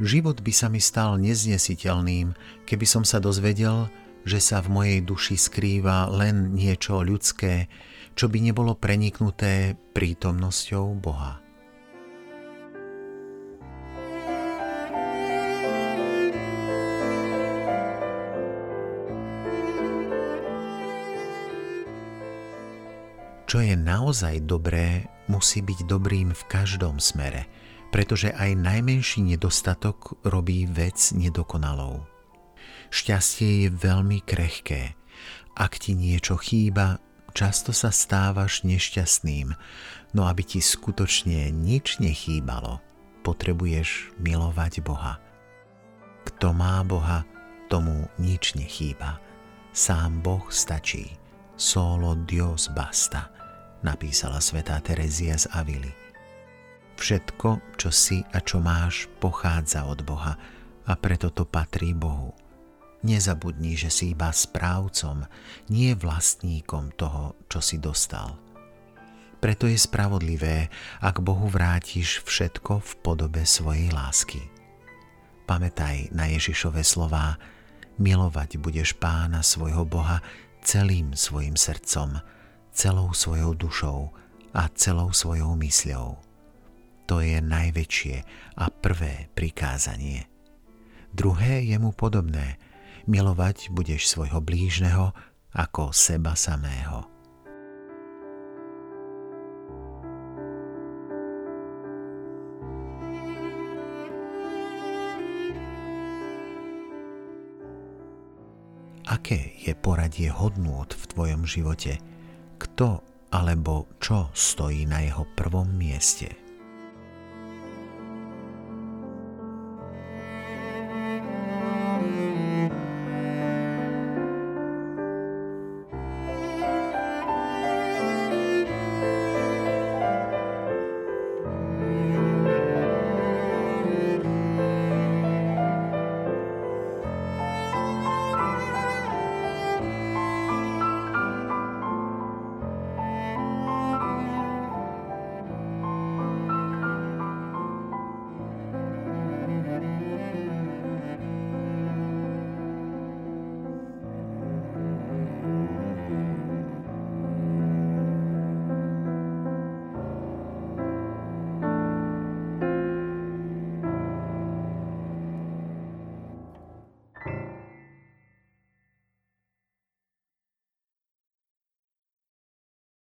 Život by sa mi stal neznesiteľným, keby som sa dozvedel, že sa v mojej duši skrýva len niečo ľudské, čo by nebolo preniknuté prítomnosťou Boha. Čo je naozaj dobré, musí byť dobrým v každom smere, pretože aj najmenší nedostatok robí vec nedokonalou. Šťastie je veľmi krehké. Ak ti niečo chýba, často sa stávaš nešťastným, no aby ti skutočne nič nechýbalo, potrebuješ milovať Boha. Kto má Boha, tomu nič nechýba. Sám Boh stačí. Solo Dios basta napísala svätá Terezia z Avily. Všetko, čo si a čo máš, pochádza od Boha a preto to patrí Bohu. Nezabudni, že si iba správcom, nie vlastníkom toho, čo si dostal. Preto je spravodlivé, ak Bohu vrátiš všetko v podobe svojej lásky. Pamätaj na Ježišove slová, milovať budeš pána svojho Boha celým svojim srdcom, celou svojou dušou a celou svojou mysľou. To je najväčšie a prvé prikázanie. Druhé je mu podobné. Milovať budeš svojho blížneho ako seba samého. Aké je poradie hodnôt v tvojom živote – kto alebo čo stojí na jeho prvom mieste.